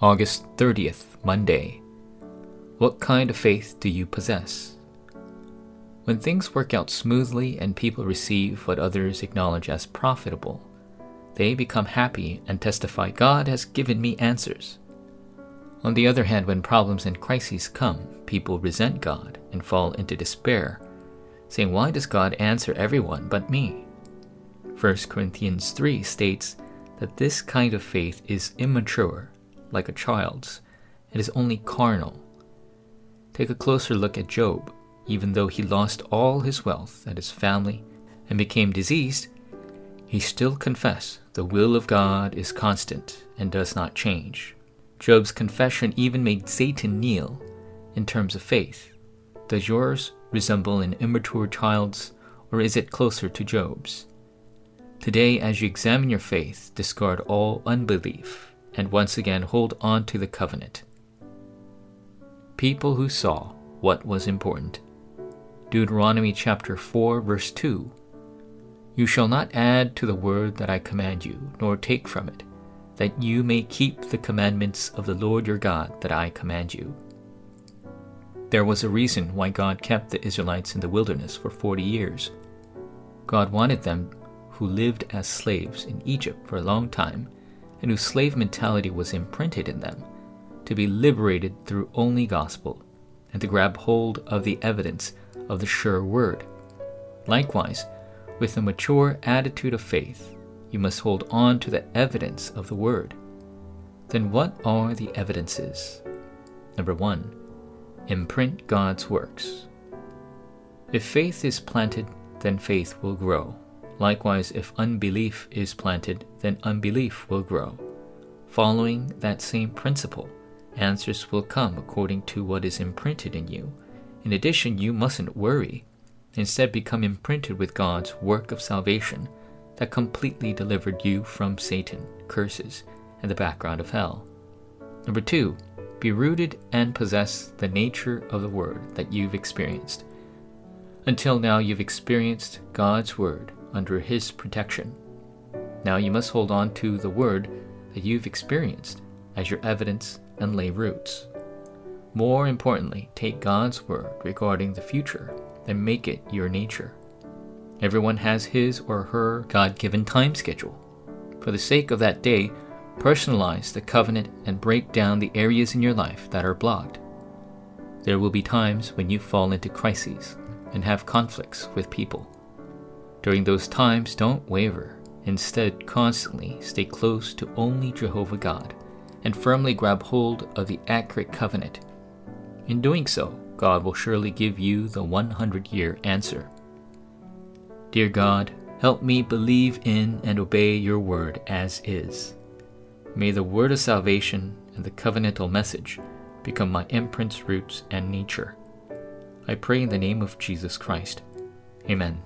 August 30th, Monday. What kind of faith do you possess? When things work out smoothly and people receive what others acknowledge as profitable, they become happy and testify, God has given me answers. On the other hand, when problems and crises come, people resent God and fall into despair, saying, Why does God answer everyone but me? 1 Corinthians 3 states that this kind of faith is immature like a child's. It is only carnal. Take a closer look at Job. Even though he lost all his wealth and his family and became diseased, he still confessed the will of God is constant and does not change. Job's confession even made Satan kneel in terms of faith. Does yours resemble an immature child's, or is it closer to Job's? Today, as you examine your faith, discard all unbelief and once again hold on to the covenant. People who saw what was important. Deuteronomy chapter 4 verse 2 You shall not add to the word that I command you, nor take from it, that you may keep the commandments of the Lord your God that I command you. There was a reason why God kept the Israelites in the wilderness for 40 years. God wanted them, who lived as slaves in Egypt for a long time, and whose slave mentality was imprinted in them, to be liberated through only gospel, and to grab hold of the evidence of the sure word. Likewise, with a mature attitude of faith, you must hold on to the evidence of the word. Then what are the evidences? Number one, imprint God's works. If faith is planted, then faith will grow. Likewise, if unbelief is planted, then unbelief will grow. Following that same principle, answers will come according to what is imprinted in you. In addition, you mustn't worry. Instead, become imprinted with God's work of salvation that completely delivered you from Satan, curses, and the background of hell. Number two, be rooted and possess the nature of the Word that you've experienced. Until now, you've experienced God's Word under His protection. Now you must hold on to the Word that you've experienced as your evidence and lay roots. More importantly, take God's Word regarding the future and make it your nature. Everyone has his or her God given time schedule. For the sake of that day, personalize the covenant and break down the areas in your life that are blocked. There will be times when you fall into crises and have conflicts with people. During those times, don't waver. Instead, constantly stay close to only Jehovah God and firmly grab hold of the accurate covenant. In doing so, God will surely give you the 100 year answer. Dear God, help me believe in and obey your word as is. May the word of salvation and the covenantal message become my imprints, roots, and nature. I pray in the name of Jesus Christ. Amen.